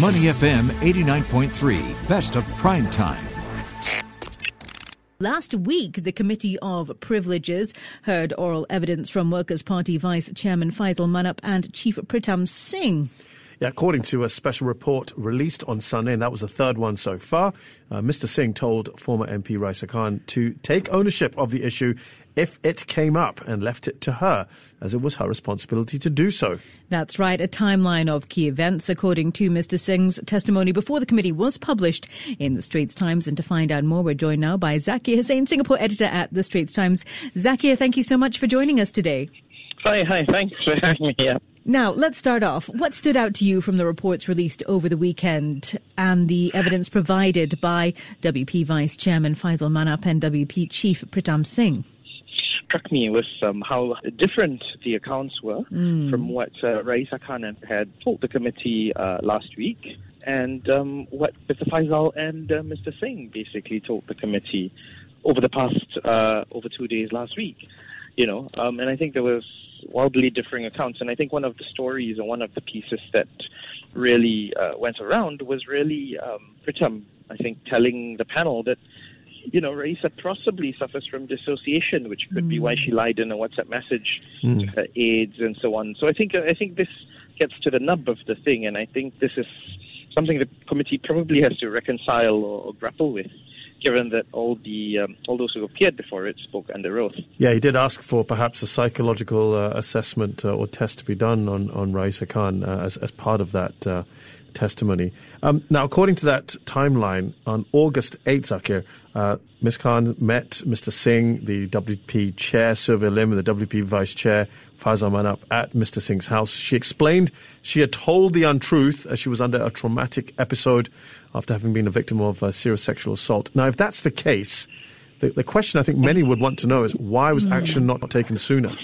Money FM 89.3, best of prime time. Last week, the Committee of Privileges heard oral evidence from Workers' Party Vice Chairman Faisal Manap and Chief Pritam Singh. Yeah, according to a special report released on Sunday, and that was the third one so far, uh, Mr. Singh told former MP Raeesah Khan to take ownership of the issue if it came up and left it to her, as it was her responsibility to do so. That's right, a timeline of key events according to Mr. Singh's testimony before the committee was published in the Straits Times. And to find out more, we're joined now by Zakir Hussain, Singapore editor at the Straits Times. Zakir, thank you so much for joining us today. Hi, hi, thanks for having me here. Now, let's start off. What stood out to you from the reports released over the weekend and the evidence provided by WP Vice Chairman Faisal Manap and WP Chief Pritam Singh? struck me was um, how different the accounts were mm. from what uh, Raeesah Khan had told the committee uh, last week and um, what Mr. Faisal and uh, Mr. Singh basically told the committee over the past uh, over two days last week. You know, um, and I think there was wildly differing accounts. And I think one of the stories and one of the pieces that really uh, went around was really um, Pritam, I think, telling the panel that you know, Raeesah possibly suffers from dissociation, which could mm. be why she hmm. lied in a WhatsApp message mm. to her aides and so on. So I think I think this gets to the nub of the thing, and I think this is something the committee probably has to reconcile or, or grapple with given that all the um, all those who appeared before it spoke under oath. Yeah, he did ask for perhaps a psychological uh, assessment uh, or test to be done on on Raeesah Khan uh, as as part of that uh, testimony. Um, now, according to that timeline, on August 8th, Zakir, uh, Ms. Khan met Mr. Singh, the WP chair, Sylvia Lim, and the WP vice chair, Faisal Manap, at Mr. Singh's house. She explained she had told the untruth as she was under a traumatic episode after having been a victim of uh, serious sexual assault. Now, if that's the case, the, the question I think many would want to know is why was action not taken sooner?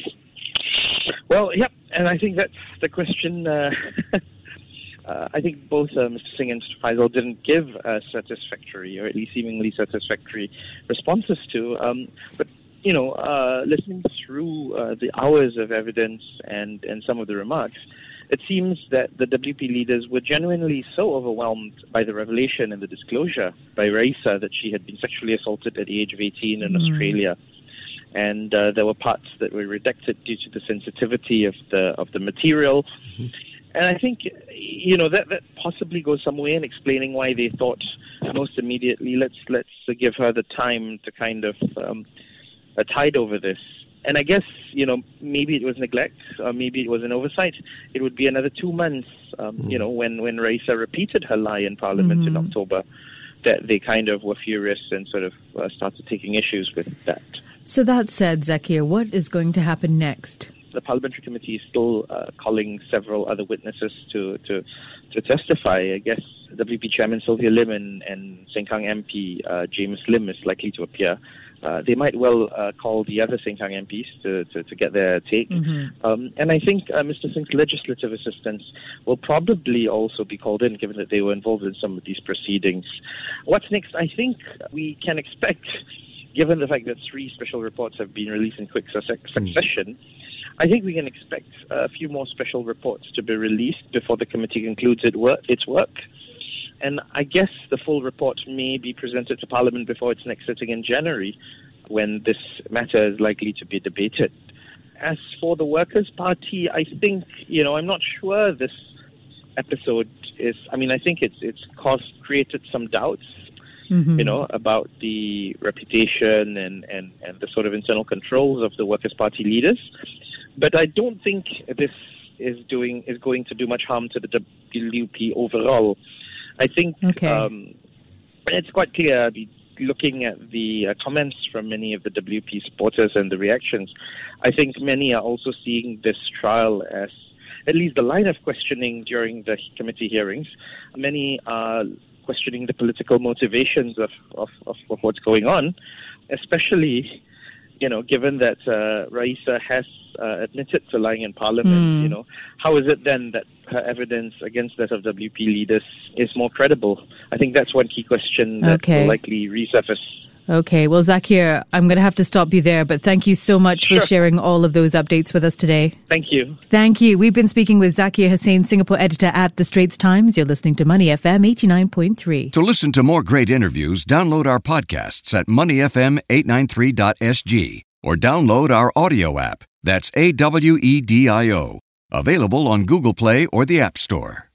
Well, yep, and I think that's the question. Uh, uh, I think both uh, Mr. Singh and Mr. Faisal didn't give uh, satisfactory, or at least seemingly satisfactory, responses to. Um, but you know, uh, listening through uh, the hours of evidence and and some of the remarks, it seems that the WP leaders were genuinely so overwhelmed by the revelation and the disclosure by Raeesah that she had been sexually assaulted at the age of 18 in mm. Australia. And uh, there were parts that were redacted due to the sensitivity of the of the material. Mm-hmm. And I think, you know, that, that possibly goes some way in explaining why they thought most immediately, let's let's give her the time to kind of um, tide over this. And I guess, you know, maybe it was neglect, or maybe it was an oversight. It would be another two months, um, mm. you know, when, when Raeesah repeated her lie in Parliament mm-hmm. in October, that they kind of were furious and sort of uh, started taking issues with that. So that said, Zakir, what is going to happen next? Parliamentary committee is still uh, calling several other witnesses to, to, to testify. I guess WP Chairman Sylvia Lim and, and Sengkang MP uh, Jamus Lim is likely to appear uh, they might well uh, call the other Sengkang MPs to, to, to get their take. Mm-hmm. Um, and I think uh, Mr. Singh's legislative assistants will probably also be called in, given that they were involved in some of these proceedings. What's next? I think we can expect, given the fact that three special reports have been released in quick hmm. succession. Mm. I think we can expect a few more special reports to be released before the committee concludes its work. And I guess the full report may be presented to Parliament before its next sitting in January, when this matter is likely to be debated. As for the Workers' Party, I think, you know, I'm not sure this episode is, I mean, I think it's, it's caused, created some doubts, mm-hmm. you know, about the reputation and, and, and the sort of internal controls of the Workers' Party leaders. But I don't think this is doing, is going to do much harm to the WP overall. I think okay. um, it's quite clear looking at the uh, comments from many of the WP supporters and the reactions. I think many are also seeing this trial as at least the line of questioning during the committee hearings. Many are questioning the political motivations of, of, of, of what's going on, especially you know, given that uh, Raeesah has uh, admitted to lying in Parliament, mm. you know, how is it then that her evidence against that of WP leaders is more credible? I think that's one key question that okay. will likely resurface. Okay, well, Zakir, I'm going to have to stop you there, but thank you so much Sure. for sharing all of those updates with us today. Thank you. Thank you. We've been speaking with Zakir Hussain, Singapore editor at The Straits Times. You're listening to Money FM 89.3. To listen to more great interviews, download our podcasts at moneyfm893.sg or download our audio app. That's A W E D I O. Available on Google Play or the App Store.